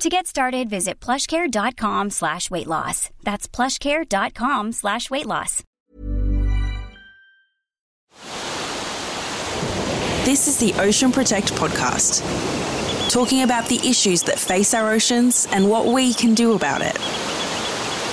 To get started, visit plushcare.com slash weight loss. That's plushcare.com slash weight loss. This is the Ocean Protect podcast, talking about the issues that face our oceans and what we can do about it.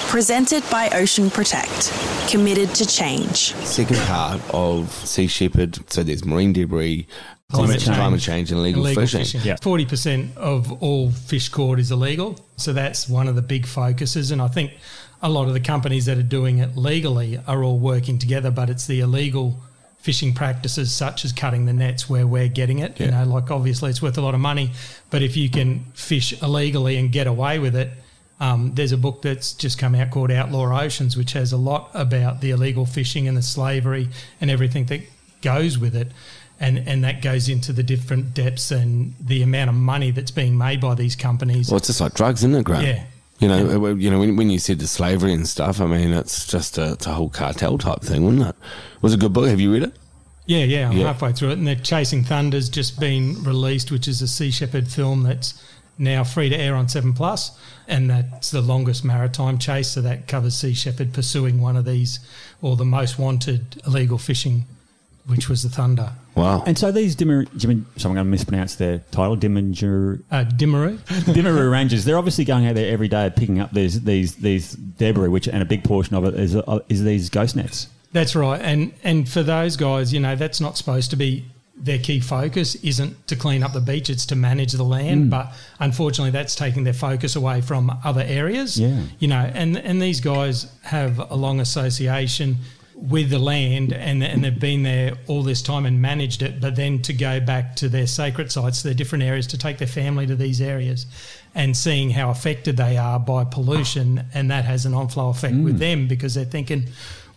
Presented by Ocean Protect, committed to change. Second part of Sea Shepherd. So there's marine debris, climate, change. climate change, and illegal, illegal fishing. fishing. Yeah. Forty percent of all fish caught is illegal, so that's one of the big focuses. And I think a lot of the companies that are doing it legally are all working together, but it's the illegal fishing practices such as cutting the nets where we're getting it. You know, like obviously it's worth a lot of money, but if you can fish illegally and get away with it. Um, there's a book that's just come out called Outlaw Oceans, which has a lot about the illegal fishing and the slavery and everything that goes with it and and that goes into the different depths and the amount of money that's being made by these companies. Well, it's just like drugs, isn't it, Grant? Yeah. You know, uh, well, you know, when, when you said the slavery and stuff, I mean, it's just a, it's a whole cartel type thing, wasn't it? It was a good book. Have you read it? Yeah, yeah, I'm Yeah. halfway through it, and the Chasing Thunder's just been released, which is a Sea Shepherd film that's now free to air on Seven Plus, and that's the longest maritime chase. So that covers Sea Shepherd pursuing one of these, or the most wanted illegal fishing, which was the Thunder. Wow. And so these Dimmer, Dim, so I'm going to mispronounce their title, Dimminger, Uh, Dimmeru. Dhimurru Rangers. They're obviously going out there every day picking up these these these debris, which and a big portion of it is uh, is these ghost nets. That's right, and and for those guys, you know, that's not supposed to be their key focus. Isn't to clean up the beach; it's to manage the land. But unfortunately, that's taking their focus away from other areas. Yeah. you know, and and these guys have a long association with the land, and and they've been there all this time and managed it. But then to go back to their sacred sites, their different areas, to take their family to these areas, and seeing how affected they are by pollution, and that has an on-flow effect with mm. them because they're thinking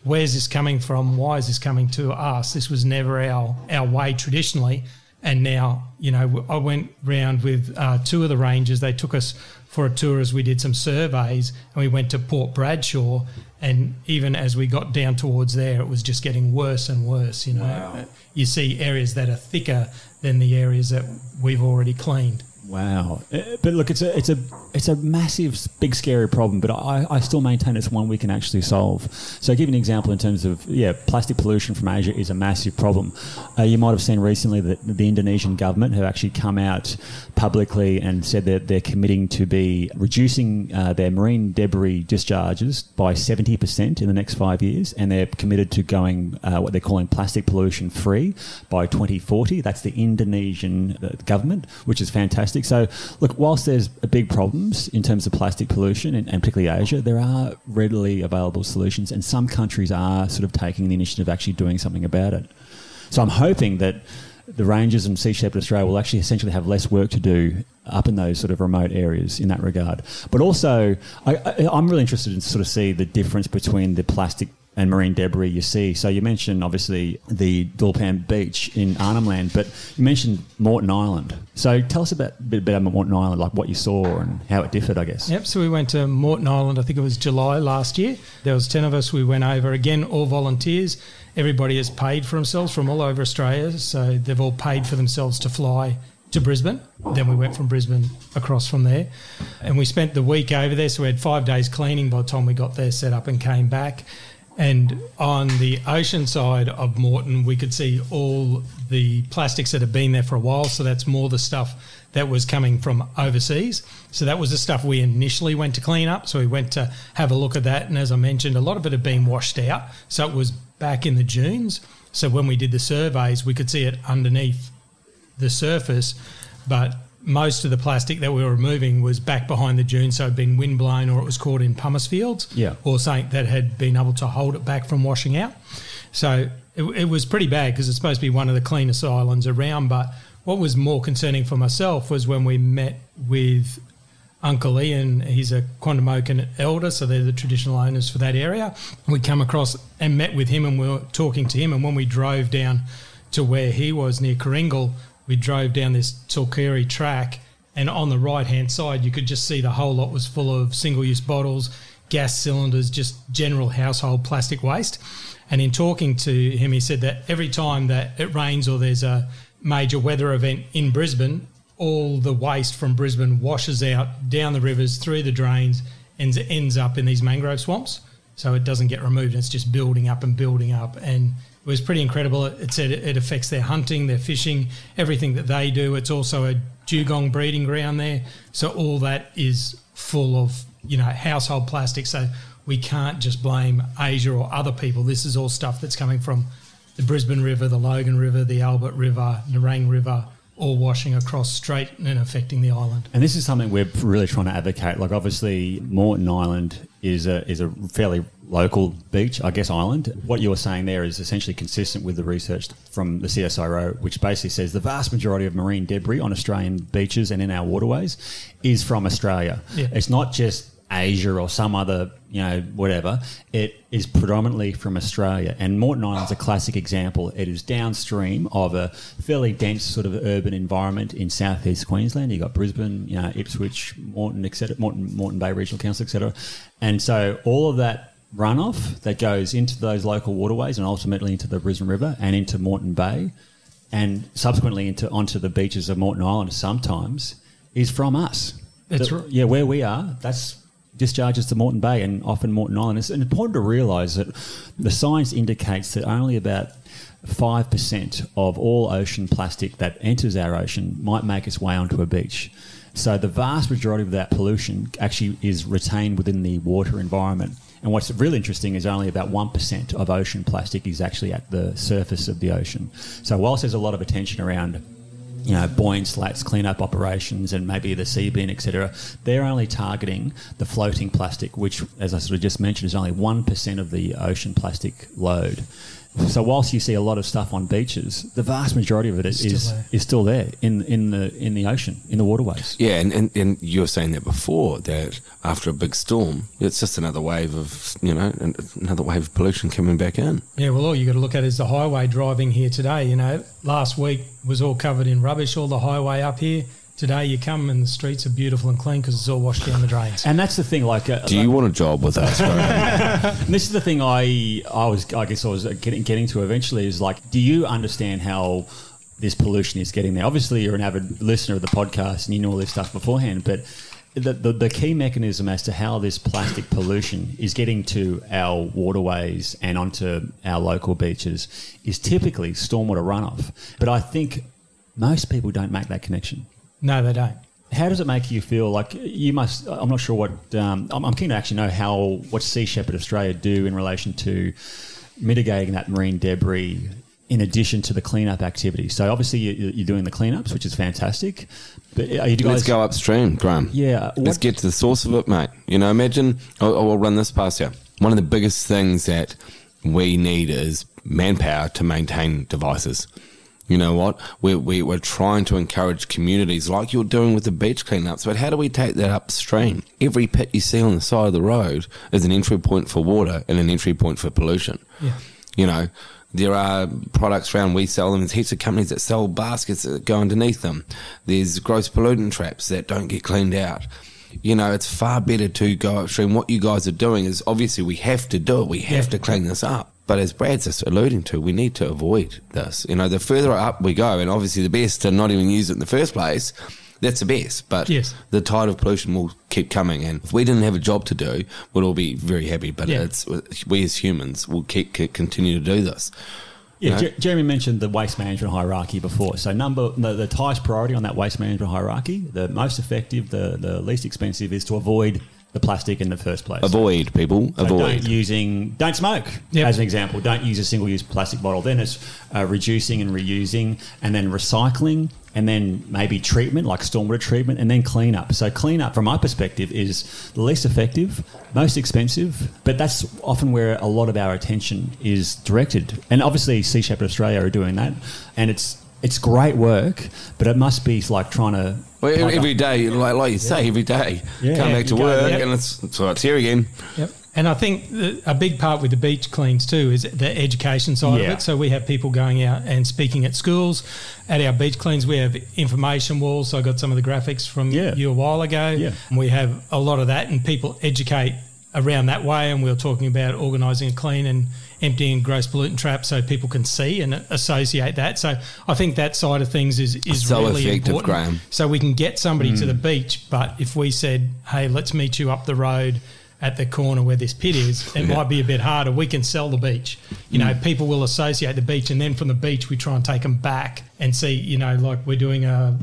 where's this coming from? Why is this coming to us? This was never our our way traditionally, and now you know I went round with uh, two of the rangers. They took us for a tour as we did some surveys, and we went to Port Bradshaw. And even as we got down towards there, it was just getting worse and worse. You know, you see areas that are thicker than the areas that we've already cleaned. Wow, Uh, but look, it's a it's a it's a massive, big, scary problem. But I, I still maintain it's one we can actually solve. So, I'll give you an example in terms of yeah, plastic pollution from Asia is a massive problem. Uh, you might have seen recently that the Indonesian government have actually come out publicly and said that they're committing to be reducing uh, their marine debris discharges by seventy percent in the next five years, and they're committed to going uh, what they're calling plastic pollution free by 2040. That's the Indonesian uh, government, which is fantastic. So, look, whilst there's big problems in terms of plastic pollution, and, and particularly Asia, there are readily available solutions, and some countries are sort of taking the initiative of actually doing something about it. So, I'm hoping that the Rangers and Sea Shepherd Australia will actually essentially have less work to do up in those sort of remote areas in that regard. But also, I, I'm really interested in sort of see the difference between the plastic and marine debris you see. So you mentioned obviously the Dulpan Beach in Arnhem Land, but you mentioned Moreton Island. So tell us about a bit about Moreton Island, like what you saw and how it differed, I guess. Yep. So we went to Moreton Island. I think it was July last year. There was ten of us. We went over again, all volunteers. Everybody has paid for themselves from all over Australia, so they've all paid for themselves to fly to Brisbane. Then we went from Brisbane across from there, and we spent the week over there. So we had five days cleaning by the time we got there, set up, and came back. And on the ocean side of Moreton, we could see all the plastics that have been there for a while. So that's more the stuff that was coming from overseas. So that was the stuff we initially went to clean up. So we went to have a look at that. And as I mentioned, a lot of it had been washed out. So it was back in the dunes. So when we did the surveys, we could see it underneath the surface. But most of the plastic that we were removing was back behind the dune, so it had been wind blown or it was caught in pumice fields, Yeah. or something that had been able to hold it back from washing out. So it, it was pretty bad because it's supposed to be one of the cleanest islands around. But what was more concerning for myself was when we met with Uncle Ian, he's a Quandamooka elder, so they're the traditional owners for that area. We come across and met with him, and we were talking to him. And when we drove down to where he was near Kooringal, we drove down this Tulkiri track, and on the right hand side, you could just see the whole lot was full of single use bottles, gas cylinders, just general household plastic waste. And in talking to him, he said that every time that it rains or there's a major weather event in Brisbane, all the waste from Brisbane washes out down the rivers, through the drains, and ends up in these mangrove swamps. So it doesn't get removed. It's just building up and building up. And it was pretty incredible. It, said it affects their hunting, their fishing, everything that they do. It's also a dugong breeding ground there. So all that is full of, you know, household plastic. So we can't just blame Asia or other people. This is all stuff that's coming from the Brisbane River, the Logan River, the Albert River, Nerang River, all washing across straight and affecting the island. And this is something we're really trying to advocate. Like, obviously, Moreton Island is a is a fairly local beach, I guess, island. What you're saying there is essentially consistent with the research from the CSIRO, which basically says the vast majority of marine debris on Australian beaches and in our waterways is from Australia. Yeah. It's not just Asia or some other, you know, whatever. It is predominantly from Australia. And Moreton Island's a classic example. It is downstream of a fairly dense sort of urban environment in southeast Queensland. You've got Brisbane, you know, Ipswich, Moreton, etc., Moreton, Moreton Bay Regional Council, etc. And so all of that runoff that goes into those local waterways and ultimately into the Brisbane River and into Moreton Bay and subsequently into onto the beaches of Moreton Island sometimes is from us. That's The- right. Yeah, where we are, that's discharges to Moreton Bay and often Moreton Island. It's important to realise that the science indicates that only about 5% of all ocean plastic that enters our ocean might make its way onto a beach. So the vast majority of that pollution actually is retained within the water environment. And what's really interesting is only about 1% of ocean plastic is actually at the surface of the ocean. So whilst there's a lot of attention around you know, buoyant slats, cleanup operations, and maybe the sea bin, etc. They're only targeting the floating plastic, which, as I sort of just mentioned, is only one percent of the ocean plastic load. So whilst you see a lot of stuff on beaches, the vast majority of it is Still is, there. is still there in in the in the ocean, in the waterways. Yeah, and, and, and you were saying that before that after a big storm, it's just another wave of you know another wave of pollution coming back in. Yeah, well, all you got to look at is the highway driving here today. You know, last week was all covered in rubbish, all the highway up here. Today you come and the streets are beautiful and clean because it's all washed down the drains. And that's the thing. Like, uh, Do you want a job with us? And this is the thing I I was I guess I was getting getting to eventually is like, do you understand how this pollution is getting there? Obviously, you're an avid listener of the podcast and you know all this stuff beforehand, but. The, the, the key mechanism as to how this plastic pollution is getting to our waterways and onto our local beaches is typically stormwater runoff. But I think most people don't make that connection. No, they don't. How does it make you feel? Like you must. I'm not sure what. Um, I'm, I'm keen to actually know how what Sea Shepherd Australia do in relation to mitigating that marine debris. In addition to the cleanup activity, so obviously you, you're doing the cleanups, which is fantastic. But are you guys? Let's go upstream, Graham. Yeah, Let's get to the source of it, mate. You know, imagine, I'll, I'll run this past you. One of the biggest things that we need is manpower to maintain devices. You know what? We're, we, we're trying to encourage communities like you're doing with the beach cleanups, but how do we take that upstream? Every pit you see on the side of the road is an entry point for water and an entry point for pollution. Yeah. You know, there are products around, we sell them. There's heaps of companies that sell baskets that go underneath them. There's gross pollutant traps that don't get cleaned out. You know, it's far better to go upstream. What you guys are doing is obviously we have to do it. We have to clean this up. But as Brad's just alluding to, we need to avoid this. You know, the further up we go, and obviously the best to not even use it in the first place, that's the best. But Yes. the tide of pollution will keep coming. And if we didn't have a job to do, we'd all be very happy. But Yeah. it's we as humans will keep, keep continue to do this. Yeah, you know? Jer- Jeremy mentioned the waste management hierarchy before. So number the, the highest priority on that waste management hierarchy, the most effective, the, the least expensive, is to avoid the plastic in the first place. avoid people. So avoid. Don't using don't smoke Yep. as an example. Don't use a single use plastic bottle. Then it's uh, reducing and reusing, and then recycling, and then maybe treatment like stormwater treatment, and then cleanup. So cleanup, from my perspective, is the least effective, most expensive, but that's often where a lot of our attention is directed. And obviously, Sea Shepherd Australia are doing that, and it's it's great work, but it must be like trying to. Well, like- every day, like, like you say, every day, Yeah. come Yeah, back to you go work, there. and it's so it's here again. Yep. And I think the, a big part with the beach cleans too is the education side Yeah. of it. So we have people going out and speaking at schools. At our beach cleans, we have information walls. So I got some of the graphics from Yeah. you a while ago. Yeah. And we have a lot of that, and people educate around that way. And we are talking about organising a clean and emptying gross pollutant traps so people can see and associate that. So I think that side of things is is So really effective, important. Graham. So we can get somebody to the Mm. beach, but if we said, "Hey, let's meet you up the road at the corner where this pit is," it Yeah. might be a bit harder. We can sell the beach. You know, Mm. people will associate the beach, and then from the beach we try and take them back and see. You know, like we're doing a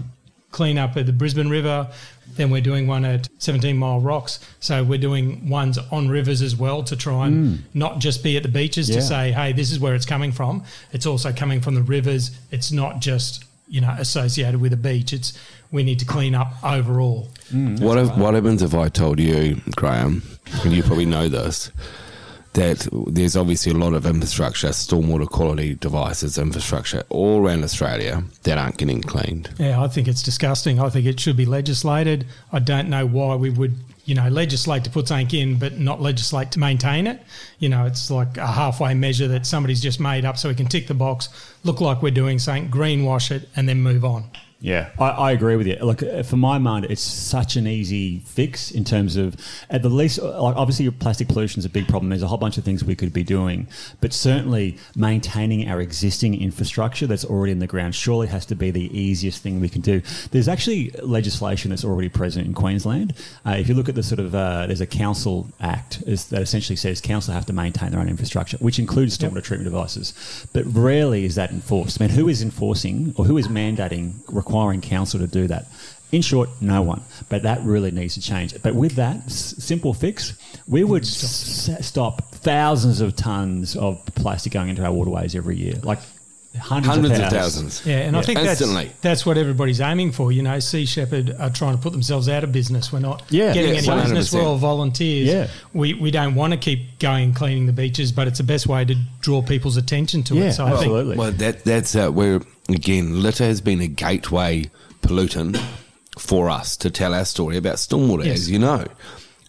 clean up at the Brisbane River. Then we're doing one at 17 Mile Rocks. So we're doing ones on rivers as well to try and mm. not just be at the beaches Yeah. to say, hey, this is where it's coming from. It's also coming from the rivers. It's not just, you know, associated with a beach. It's we need to clean up overall. Mm, what if, what happens if I told you, Graham, and you probably know this, that there's obviously a lot of infrastructure, stormwater quality devices, infrastructure all around Australia that aren't getting cleaned. Yeah, I think it's disgusting. I think it should be legislated. I don't know why we would, you know, legislate to put something in, but not legislate to maintain it. You know, it's like a halfway measure that somebody's just made up so we can tick the box, look like we're doing something, greenwash it, and then move on. Yeah, I, I agree with you. Look, uh, for my mind, it's such an easy fix in terms of, at the least, uh, like obviously, plastic pollution is a big problem. There's a whole bunch of things we could be doing, but certainly maintaining our existing infrastructure that's already in the ground surely has to be the easiest thing we can do. There's actually legislation that's already present in Queensland. Uh, if you look at the sort of, uh, there's a council act is, that essentially says council have to maintain their own infrastructure, which includes stormwater treatment devices, but rarely is that enforced. I mean, who is enforcing or who is mandating requiring council to do that? In short, no one. But that really needs to change. But with that s- simple fix, we would s- stop thousands of tons of plastic going into our waterways every year, like hundreds, Hundreds of of thousands. thousands. Yeah, and I think Instantly. that's that's what everybody's aiming for. You know, Sea Shepherd are trying to put themselves out of business. We're not Yeah. getting Yeah, any business. 100%. We're all volunteers. Yeah. We we don't want to keep going and cleaning the beaches, but it's the best way to draw people's attention to Yeah, it. So I think absolutely. Well, that that's uh, where again litter has been a gateway pollutant for us to tell our story about stormwater. Yes. As you know,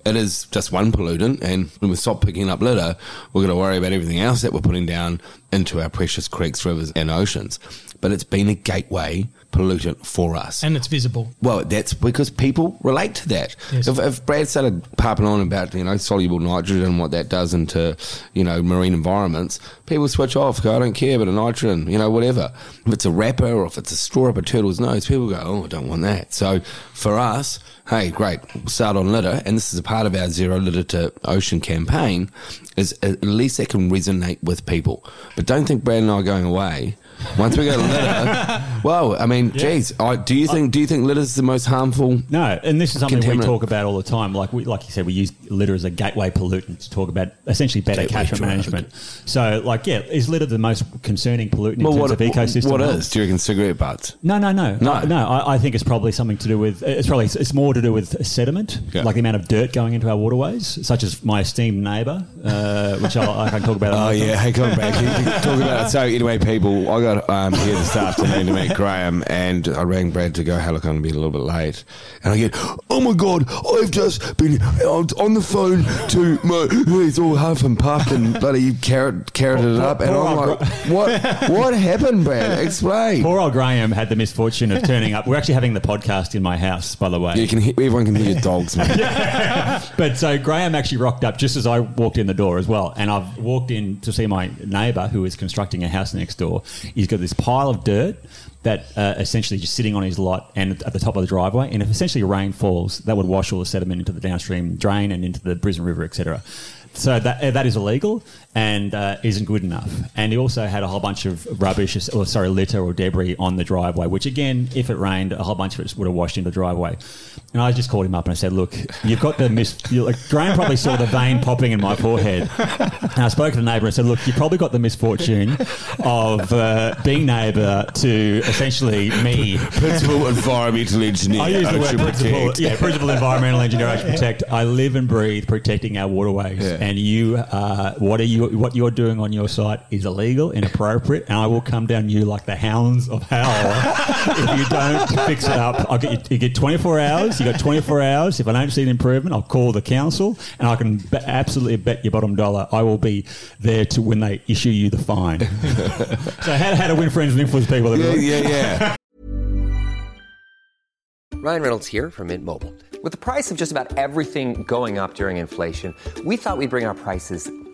it is just one pollutant, and when we stop picking up litter, we're going to worry about everything else that we're putting down into our precious creeks, rivers, and oceans. But it's been a gateway pollutant for us. and it's visible. Well, that's because people relate to that. Yes. If, if Brad started harping on about you know soluble nitrogen and what that does into you know marine environments, people switch off. Go, I don't care about a nitrogen, you know whatever. If it's a wrapper or if it's a straw up a turtle's nose, people go, oh, I don't want that. So for us, hey, great, we'll start on litter, and this is a part of our zero litter to ocean campaign. Is at least that can resonate with people, but don't think Brad and I are going away. Once we go to litter, well, I mean, geez, I, do you think do you think litter is the most harmful? No, and this is something we Contaminant. talk about all the time. Like we, like you said, we use litter as a gateway pollutant to talk about essentially better Gateway catchment drug. management. So, like, yeah, is litter the most concerning pollutant in terms of ecosystem? what health? is? Do you reckon cigarette butts? No, no, no, No. I, no. I, I think it's probably something to do with. It's probably it's more to do with sediment, Yeah. like the amount of dirt going into our waterways, such as my esteemed neighbour, uh, which I'll, I can talk about. Oh another time. yeah, hey, come back. You can talk about it. So anyway, people, I got um, here this afternoon to meet Graham, and I rang Brad to go. Hey, look, I'm going to be a little bit late, and I get, oh my god, I've just been on the phone to my. He's all huff and puffed and bloody carrot carroted it up, and I'm like, what what happened, Brad? Explain. Poor old Graham had the misfortune of turning up. We're actually having the podcast in my house, by the way. You can hear, everyone can hear your dogs, man. But so Graham actually rocked up just as I walked in the door as well. And I've walked in to see my neighbour who is constructing a house next door. He's got this pile of dirt that uh, essentially just sitting on his lot and at the top of the driveway. And if essentially rain falls, that would wash all the sediment into the downstream drain and into the Brisbane River, etc. so that that is illegal and uh, isn't good enough. And he also had a whole bunch of rubbish, or sorry, litter or debris on the driveway, which again, if it rained, a whole bunch of it would have washed into the driveway. And I just called him up and I said, "Look, you've got the mis. Like, Graham probably saw the vein popping in my forehead." And I spoke to the neighbour and said, "Look, you probably got the misfortune of uh, being neighbour to essentially me." Principal environmental engineer. I use the word principal, yeah, principal environmental engineer, Ocean Protect. I live and breathe protecting our waterways, Yeah. and you, uh, what are you, what you're doing on your site is illegal, inappropriate, and I will come down you like the hounds of hell if you don't fix it up. I'll get you, you get 24 hours. You got 24 hours. If I don't see an improvement, I'll call the council, and I can be- absolutely bet your bottom dollar I will be there to when they issue you the fine. so how, how to win friends and influence people? Yeah, everybody. yeah, yeah. Ryan Reynolds here from Mint Mobile. With the price of just about everything going up during inflation, we thought we'd bring our prices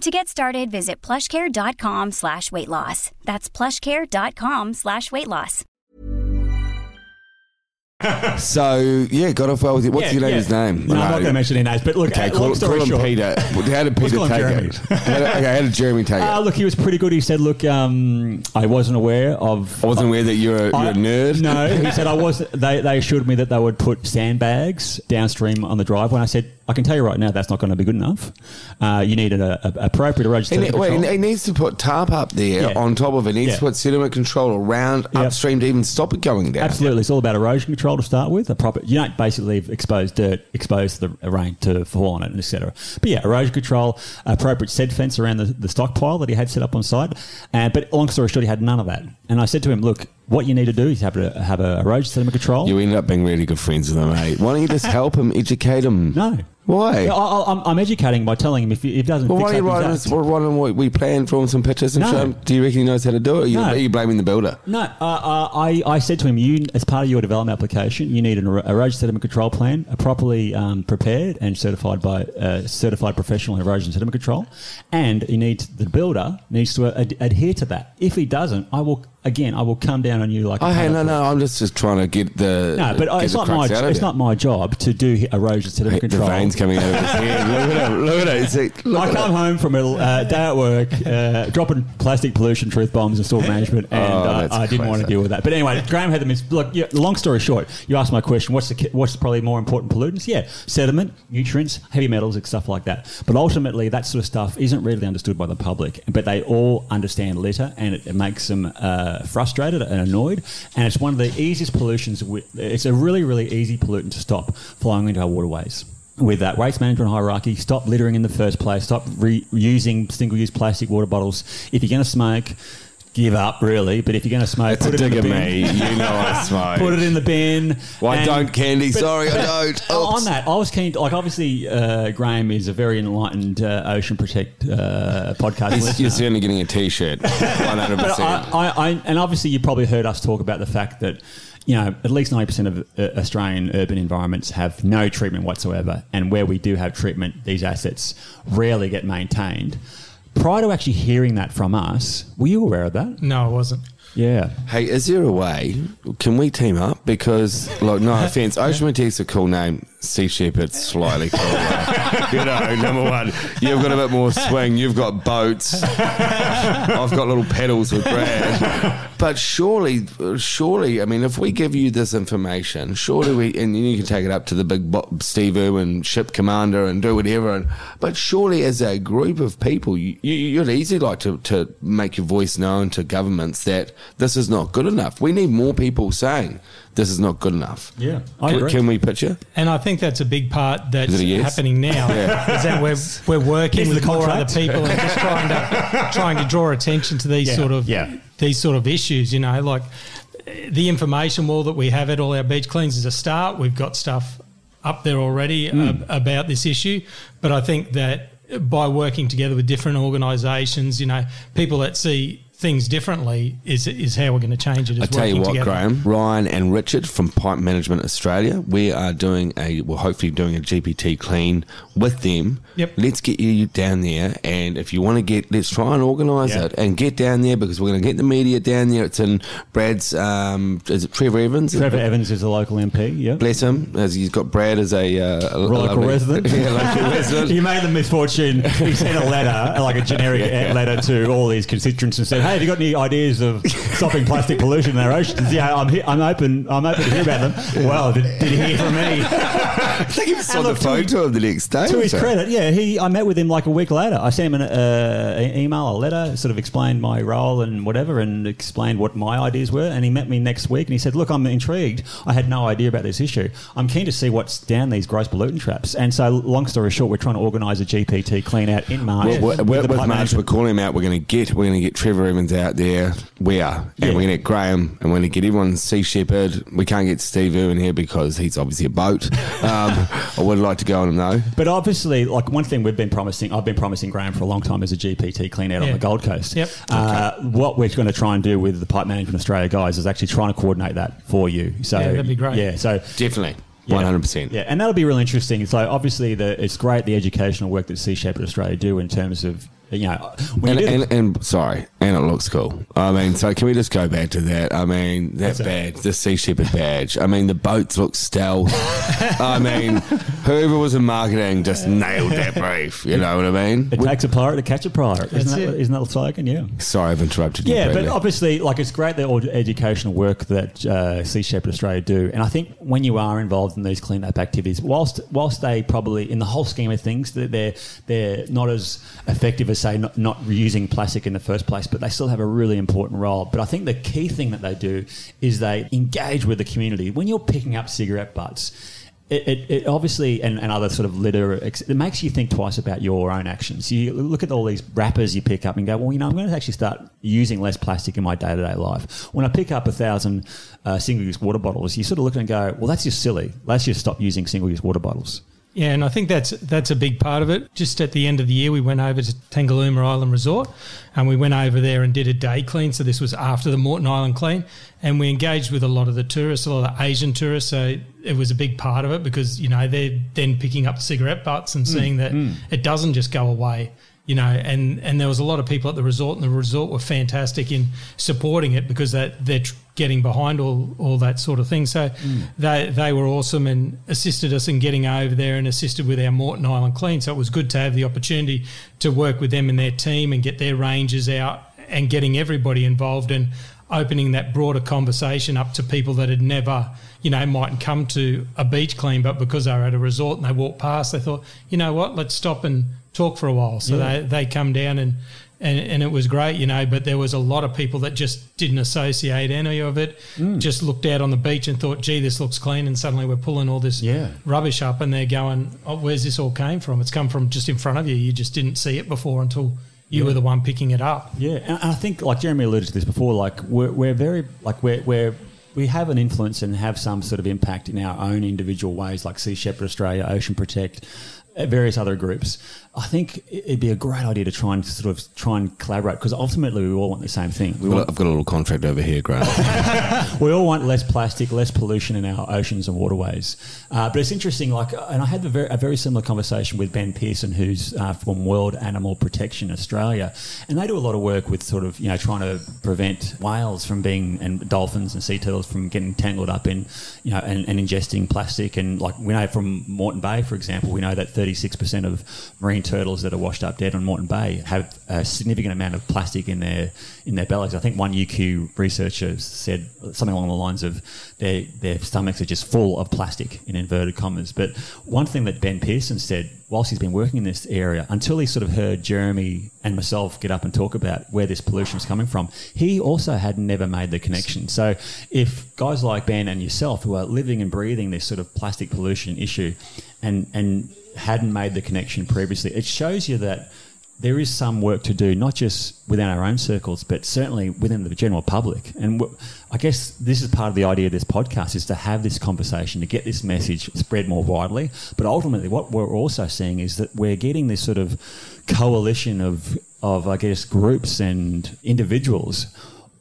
To get started, visit plushcare.com slash weight loss. That's plushcare.com slash weight loss. So yeah, got off well with it. What's Yeah, your neighbour's yeah. name? No, I'm not going to mention any names, but look, Okay, uh, call, long story call him short, Peter. How did Let's Peter call take Jeremy. it? How did, okay, how did Jeremy take it? Uh, look, he was pretty good. He said, "Look, um, I wasn't aware of. I wasn't aware that you're a, you're I- a nerd. No, he said I was. They, they assured me that they would put sandbags downstream on the driveway. And I said, I can tell you right now, that's not going to be good enough. Uh, you need an a, a, appropriate erosion control. wait, he needs to put tarp up there Yeah. on top of it. He needs Yeah. to put sediment control around Yep. upstream to even stop it going down. Absolutely, it's all about erosion control to start with. A proper, you don't basically expose dirt exposed to the rain to fall on it, etc. But yeah, erosion control, appropriate sed fence around the, the stockpile that he had set up on site. And but long story short, he had none of that. And I said to him, "Look, what you need to do is have a have a erosion sediment control." You end up being really good friends with him, mate. Why don't you just help him, educate him? no. Why? I, I, I'm, I'm educating by telling him if he, if doesn't well, why don't you up write us, why don't we, plan, draw him some pictures and No. show him? Do you reckon he knows how to do it? Are you, No. are you blaming the builder? No, uh, uh, I, I said to him, you as part of your development application, you need an er- erosion sediment control plan, uh, properly um, prepared and certified by uh, certified professional in erosion sediment control, and you need the builder needs to ad- adhere to that. If he doesn't, I will again, I will come down on you like. a Oh, hey, no, no, I'm just, just trying to get the. No, but uh, it's not my crux out of it's not my job to do erosion sediment Hey, control. Veins coming out of his head. Look at him. Look at it. See, look I at come home from a uh, day at work, uh, dropping plastic pollution truth bombs and storm management, and Oh, uh, that's I didn't want to classic. deal with that. But anyway, Graham had the mis- look. Yeah, long story short, you asked my question. What's the ki- what's probably more important pollutants? Yeah, sediment, nutrients, heavy metals, and stuff like that. But ultimately, that sort of stuff isn't really understood by the public. But they all understand litter, and it, it makes them uh, frustrated and annoyed. And it's one of the easiest pollutions. wi- It's a really, really easy pollutant to stop flowing into our waterways with that waste management hierarchy, stop littering in the first place, stop reusing single use plastic water bottles. If you're going to smoke, give up really. But if you're going to smoke, It's a put it in the at bin. me. You know I smoke. Put it in the bin. Why And- don't, Candy? but- Sorry, I don't. On Oops. that, I was keen. To, like, obviously, uh, Graham is a very enlightened uh, Ocean Protect uh, podcast He's-. You're certainly getting a t-shirt. One hundred percent. And obviously, you probably heard us talk about the fact that you know at least ninety percent of uh, Australian urban environments have no treatment whatsoever, and where we do have treatment, these assets rarely get maintained. Prior to actually hearing that from us, were you aware of that? No, I wasn't. Yeah. Hey, is there a way? Can we team up? Because, like, no offense, Ocean Protect's a cool name. Sea Shepherd's slightly cooler. you know, number one, you've got a bit more swing. You've got boats. I've got little pedals with Brad. But surely, surely, I mean, if we give you this information, surely we, and you can take it up to the big bo- Steve Irwin ship commander and do whatever. And, but surely, as a group of people, you, you, you'd easily like to, to make your voice known to governments that this is not good enough. We need more people saying this is not good enough. Yeah, I Can, agree. can we picture? And I think that's a big part that's Is yes? happening now. Yeah. Is that we're we're working Here's with the more other contract. people and just trying to trying to draw attention to these Yeah, sort of yeah. these sort of issues. You know, like uh, the information wall that we have at all our beach cleans is a start. We've got stuff up there already Hmm. ab- about this issue, but I think that by working together with different organisations, you know, people that see things differently is is how we're going to change it. I tell you what, together. Graham, Ryan, and Richard from Pipe Management Australia, we are doing a, we're hopefully doing a GPT clean with them. Yep. Let's get you down there, and if you want to get, let's try and organise Yeah. it and get down there because we're going to get the media down there. It's in Brad's, um, is it Trevor Evans? Trevor Evans is a local MP. Yeah. Bless him, as he's got Brad as a, uh, a local lovely- resident. yeah, local resident. he made the misfortune. He sent a letter, like a generic letter, to all these constituents and said, "Hey, have you got any ideas of stopping plastic pollution in our oceans? Yeah, I'm, he- I'm open. I'm open to hear about them." Well, did, did he hear from me? I think he saw And the look, to of the next day. To or his so. credit, yeah, he. I met with him like a week later. I sent him an uh, email, a letter, sort of explained my role and whatever, and explained what my ideas were. And he met me next week, and he said, "Look, I'm intrigued. I had no idea about this issue. I'm keen to see what's down these gross pollutant traps." And so, long story short, we're trying to organise a GPT clean out in March. Well, with, the with, March, we're calling him out. We're going to get we're going to get Trevor Evans out there. We are, and Yeah. we're going to get Graham, and we're going to get everyone. Sea Shepherd. We can't get Steve Irwin here because he's obviously a boat. Um, I would like to go on him though. But obviously, like one thing we've been promising, I've been promising Graham for a long time is a GPT clean out on the Gold Coast. Yep. Uh, What we're going to try and do with the Pipe Management Australia guys is actually trying to coordinate that for you. So Yeah, that'd be great. Yeah. So Definitely, one hundred percent. yeah, and that'll be really interesting. So obviously, the, it's great the educational work that Sea Shepherd Australia do in terms of you know when And, you do the- and, and sorry, and it looks cool. I mean, so can we just go back to that? I mean, that What's that? badge, the Sea Shepherd badge. I mean, the boats look stealth. I mean, whoever was in marketing just nailed that brief. You know what I mean? it takes a pirate to catch a pirate. That's Isn't that, it. isn't that the slogan? Yeah. Sorry, I've interrupted you. Yeah, but obviously, like it's great the all educational work that uh, Sea Shepherd Australia do, and I think when you are involved in these clean-up activities, whilst whilst they probably, in the whole scheme of things, that they're they're not as effective as say not, not using plastic in the first place, but they still have a really important role. But I think the key thing that they do is they engage with the community. When you're picking up cigarette butts. It, it, it obviously and, and other sort of litter it makes you think twice about your own actions you look at all these wrappers you pick up and go well you know i'm going to actually start using less plastic in my day-to-day life when i pick up a thousand uh, single-use water bottles you sort of look and go well that's just silly let's just stop using single-use water bottles Yeah, and I think that's that's a big part of it. Just at the end of the year, we went over to Tangalooma Island Resort, and we went over there and did a day clean. So this was after the Moreton Island clean, and we engaged with a lot of the tourists, a lot of the Asian tourists. So it was a big part of it because you know they're then picking up cigarette butts and mm. seeing that mm. it doesn't just go away. You know, and, and there was a lot of people at the resort, and the resort were fantastic in supporting it because that they're tr- getting behind all, all that sort of thing. So mm. they they were awesome and assisted us in getting over there and assisted with our Moreton Island clean. So it was good to have the opportunity to work with them and their team and get their rangers out and getting everybody involved and opening that broader conversation up to people that had never, you know, mightn't come to a beach clean, but because they were at a resort and they walked past, they thought, you know what, let's stop and talk for a while. So they, they come down and, and and it was great, you know, but there was a lot of people that just didn't associate any of it, mm. just looked out on the beach and thought, gee, this looks clean, and suddenly we're pulling all this Yeah. rubbish up and they're going, oh, where's this all came from? It's come from just in front of you. You just didn't see it before until you were the one picking it up. Yeah, and and I think like Jeremy alluded to this before, like we're, we're very like we're, we're we have an influence and have some sort of impact in our own individual ways, like Sea Shepherd Australia, Ocean Protect, uh, various other groups. I think it'd be a great idea to try and sort of try and collaborate because ultimately we all want the same thing. We want I've got a little contract over here, Graham. we all want less plastic, less pollution in our oceans and waterways. Uh, but it's interesting, like, and I had a very, a very similar conversation with Ben Pearson, who's uh, from World Animal Protection Australia, and they do a lot of work with sort of, you know, trying to prevent whales from being and dolphins and sea turtles from getting tangled up in, you know, and, and ingesting plastic. And like we know from Moreton Bay, for example, we know that 36% of marine turtles that are washed up dead on Moreton Bay have a significant amount of plastic in their in their bellies. I think one UQ researcher said something along the lines of their their stomachs are just full of plastic in inverted commas. But one thing that Ben Pearson said whilst he's been working in this area, until he sort of heard Jeremy and myself get up and talk about where this pollution is coming from, he also had never made the connection. So if guys like Ben and yourself who are living and breathing this sort of plastic pollution issue and and hadn't made the connection previously, it shows you that there is some work to do, not just within our own circles, but certainly within the general public. And I guess this is part of the idea of this podcast is to have this conversation, to get this message spread more widely. But ultimately, what we're also seeing is that we're getting this sort of coalition of, of I guess, groups and individuals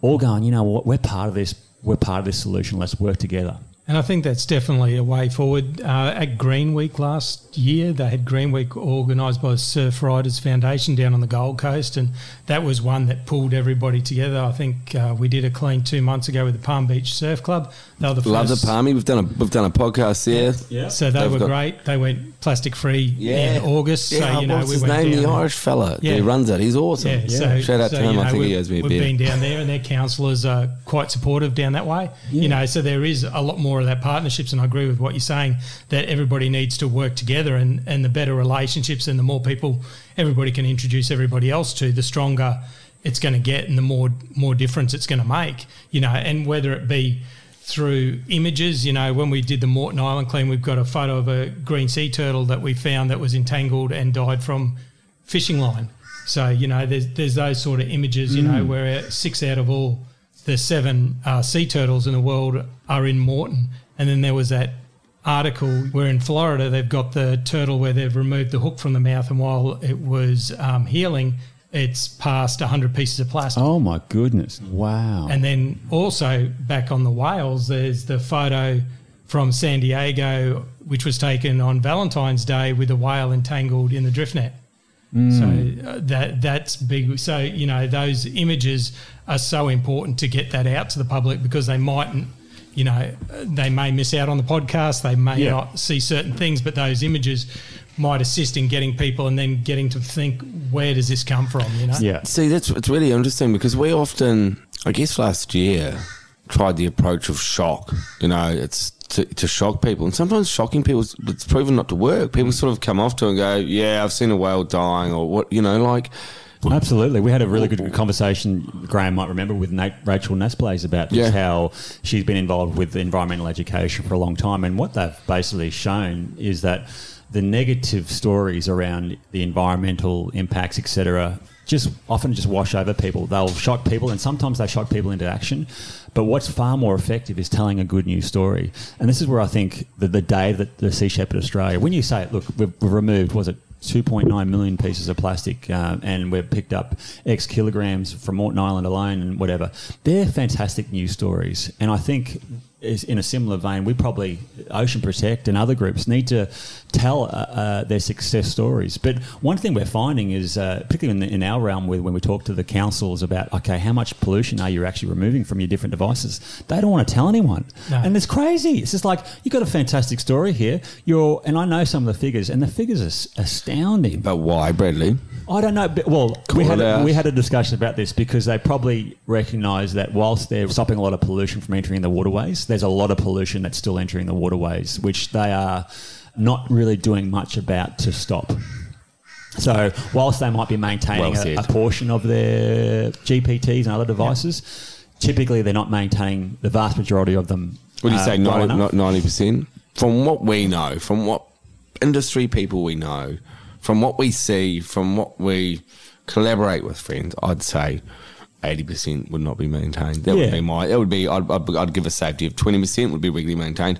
all going, you know what, we're part of this, we're part of this solution, let's work together. And I think that's definitely a way forward. Uh, at Green Week last year, they had Green Week organised by the Surf Riders Foundation down on the Gold Coast, and that was one that pulled everybody together. I think uh, we did a clean two months ago with the Palm Beach Surf Club. They were the Love the first- Palmy. We've done a we've done a podcast there. Yeah. So they They've were got- great. They went plastic free Yeah. in August. Yeah, so you know what's we his went name? down The there. Irish fella. Yeah. He runs it. He's awesome. Yeah, so Shout out so, to him. you I know, think he we- owes me a We've beer. been down there, and their counsellors are quite supportive down that way. You know, so there is a lot more of that partnerships, and I agree with what you're saying that everybody needs to work together, and and the better relationships, and the more people everybody can introduce everybody else to, the stronger it's going to get, and the more more difference it's going to make. You know, and whether it be through images. You know, when we did the Moreton Island clean, we've got a photo of a green sea turtle that we found that was entangled and died from fishing line. So you know, there's there's those sort of images. You know, mm. where six out of all the seven uh, sea turtles in the world are in Moreton, and then there was that article where in Florida they've got the turtle where they've removed the hook from the mouth, and while it was um, healing, it's past 100 pieces of plastic. Oh my goodness! Wow. And then also back on the whales, there's the photo from San Diego, which was taken on Valentine's Day with a whale entangled in the drift net. So uh, that that's big. So you know those images are so important to get that out to the public because they mightn't, you know, they may miss out on the podcast. They may Yeah. not see certain things, but those images might assist in getting people and then getting to think where does this come from? You know. yeah. See, that's it's really interesting because we often, I guess, last year tried the approach of shock. You know, it's to, to shock people, and sometimes shocking people it's proven not to work. People sort of come off to it and go, "Yeah, I've seen a whale dying," or what, you know, like. Absolutely. We had a really good conversation, Graham might remember, with Nate, Rachel Nesplays about this, Yeah. how she's been involved with environmental education for a long time. And what they've basically shown is that the negative stories around the environmental impacts, etc., just often just wash over people. They'll shock people, and sometimes they shock people into action. But what's far more effective is telling a good news story. And this is where I think the, the day that the Sea Shepherd Australia, when you say, look, we've, we've removed, was it 2.9 million pieces of plastic, uh, and we've picked up X kilograms from Moreton Island alone, and whatever. They're fantastic news stories, and I think. In a similar vein, we probably Ocean Protect and other groups need to tell uh, uh, their success stories. But one thing we're finding is, uh, particularly in, the, in our realm, with when we talk to the councils about, okay, how much pollution are you actually removing from your different devices? They don't want to tell anyone, No. and it's crazy. It's just like you have got a fantastic story here. You're, and I know some of the figures, and the figures are astounding. But why, Bradley? I don't know. But, well, we had a, we had a discussion about this because they probably recognise that whilst they're stopping a lot of pollution from entering the waterways, there's a lot of pollution that's still entering the waterways, which they are not really doing much about to stop. So, whilst they might be maintaining Well a, a portion of their GPTs and other devices, typically they're not maintaining the vast majority of them. Would you uh, say 90, enough. not ninety percent? From what we know, from what industry people we know, from what we see, from what we collaborate with friends, I'd say eighty percent would not be maintained. That Yeah. would be my. That would be. I'd, I'd, I'd give a safety of twenty percent would be regularly maintained.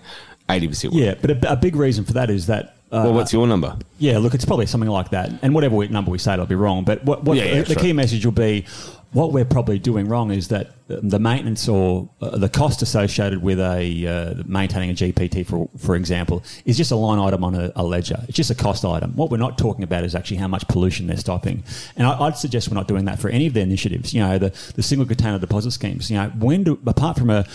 Eighty percent. Yeah, but a, a big reason for that is that. Uh, Well, what's your number? Yeah, look, it's probably something like that. And whatever we, number we say, it'll be wrong. But what, what Yeah, yeah, the, the key message will be what we're probably doing wrong is that the maintenance or uh, the cost associated with a uh, maintaining a GPT, for for example, is just a line item on a, a, ledger. It's just a cost item. What we're not talking about is actually how much pollution they're stopping. And I, would suggest we're not doing that for any of their initiatives. You know, the, the single container deposit schemes. You know, when do apart from a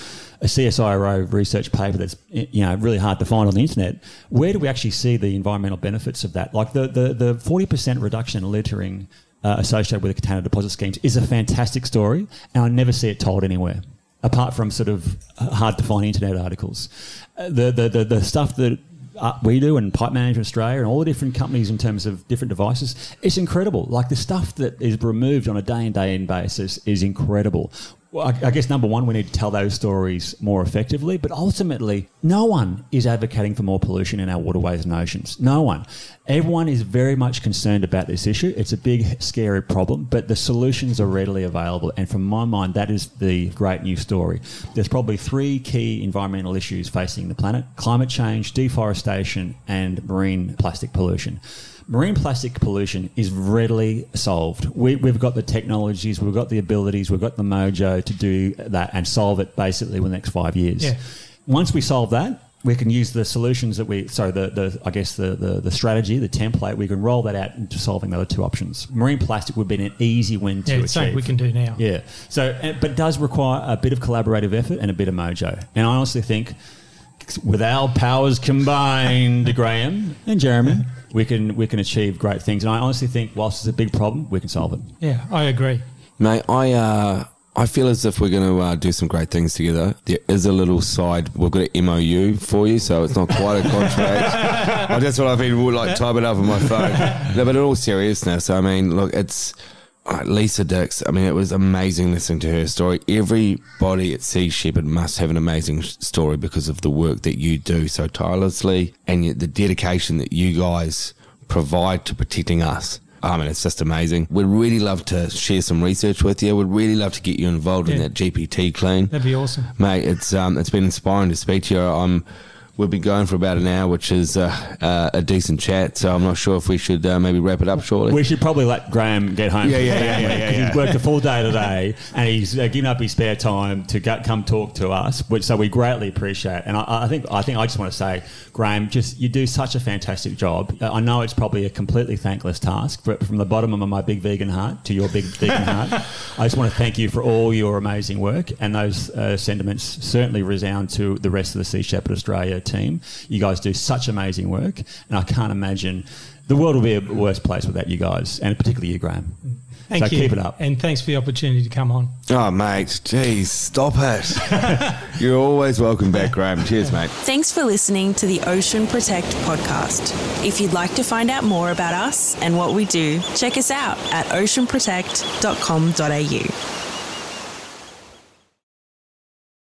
a CSIRO research paper that's you know really hard to find on the internet. Where do we actually see the environmental benefits of that? Like the the the forty percent reduction in littering uh, associated with the container deposit schemes is a fantastic story, and I never see it told anywhere apart from sort of uh, hard to find internet articles. Uh, the, the, the, the stuff that uh, we do and Pipe Management Australia and all the different companies in terms of different devices, it's incredible. Like the stuff that is removed on a day in, day in basis is incredible. Well, I, I, guess number one, we need to tell those stories more effectively, but ultimately, no one is advocating for more pollution in our waterways and oceans. No one. Everyone is very much concerned about this issue. It's a big, scary problem, but the solutions are readily available. And from my mind, that is the great news story. There's probably three key environmental issues facing the planet climate change, deforestation, and marine plastic pollution marine plastic pollution is readily solved. We, have got the technologies, we've got the abilities, we've got the mojo to do that and solve it basically within the next five years. Yeah. Once we solve that, we can use the solutions that we, so the, the I guess the, the, the, strategy, the template, we can roll that out into solving the other two options. Marine plastic would be an easy win to yeah, achieve. we can do now. Yeah. So, eh, but it does require a bit of collaborative effort and a bit of mojo. And I honestly think with our powers combined, Graham and Jeremy, we can we can achieve great things. And I honestly think, whilst it's a big problem, we can solve it. Yeah, I agree, mate. I uh, I feel as if we're going to uh, do some great things together. There is a little side. We've got an MOU for you, so it's not quite a contract. oh, that's what I've been like typing up on my phone. No, but in all seriousness, I mean, look, it's Lisa Dix, I mean, it was amazing listening to her story. Everybody at Sea Shepherd must have an amazing story because of the work that you do so tirelessly and the dedication that you guys provide to protecting us. I mean, it's just amazing. We'd really love to share some research with you. We'd really love to get you involved yeah. in that GPT clean. That'd be awesome, mate. It's um, it's been inspiring to speak to you. I'm We've been going for about an hour, which is uh, uh, a decent chat. So I'm not sure if we should uh, maybe wrap it up shortly. We should probably let Graham get home. Yeah, yeah, yeah, yeah, yeah, yeah. He's worked a full day today, and he's uh, given up his spare time to come talk to us, which so we greatly appreciate. And I, I, think I think I just want to say, Graham, just you do such a fantastic job. I know it's probably a completely thankless task, but from the bottom of my big vegan heart to your big vegan heart, I just want to thank you for all your amazing work. And those uh, sentiments certainly resound to the rest of the Sea Shepherd Australia team. You guys do such amazing work, and I can't imagine the world will be a worse place without you guys, and particularly you, Graham. Thank so you. keep it up. And thanks for the opportunity to come on. Oh, mate. Geez, stop it. You're always welcome back, Graham. Cheers, mate. Thanks for listening to the Ocean Protect podcast. If you'd like to find out more about us and what we do, check us out at oceanprotect.com.au.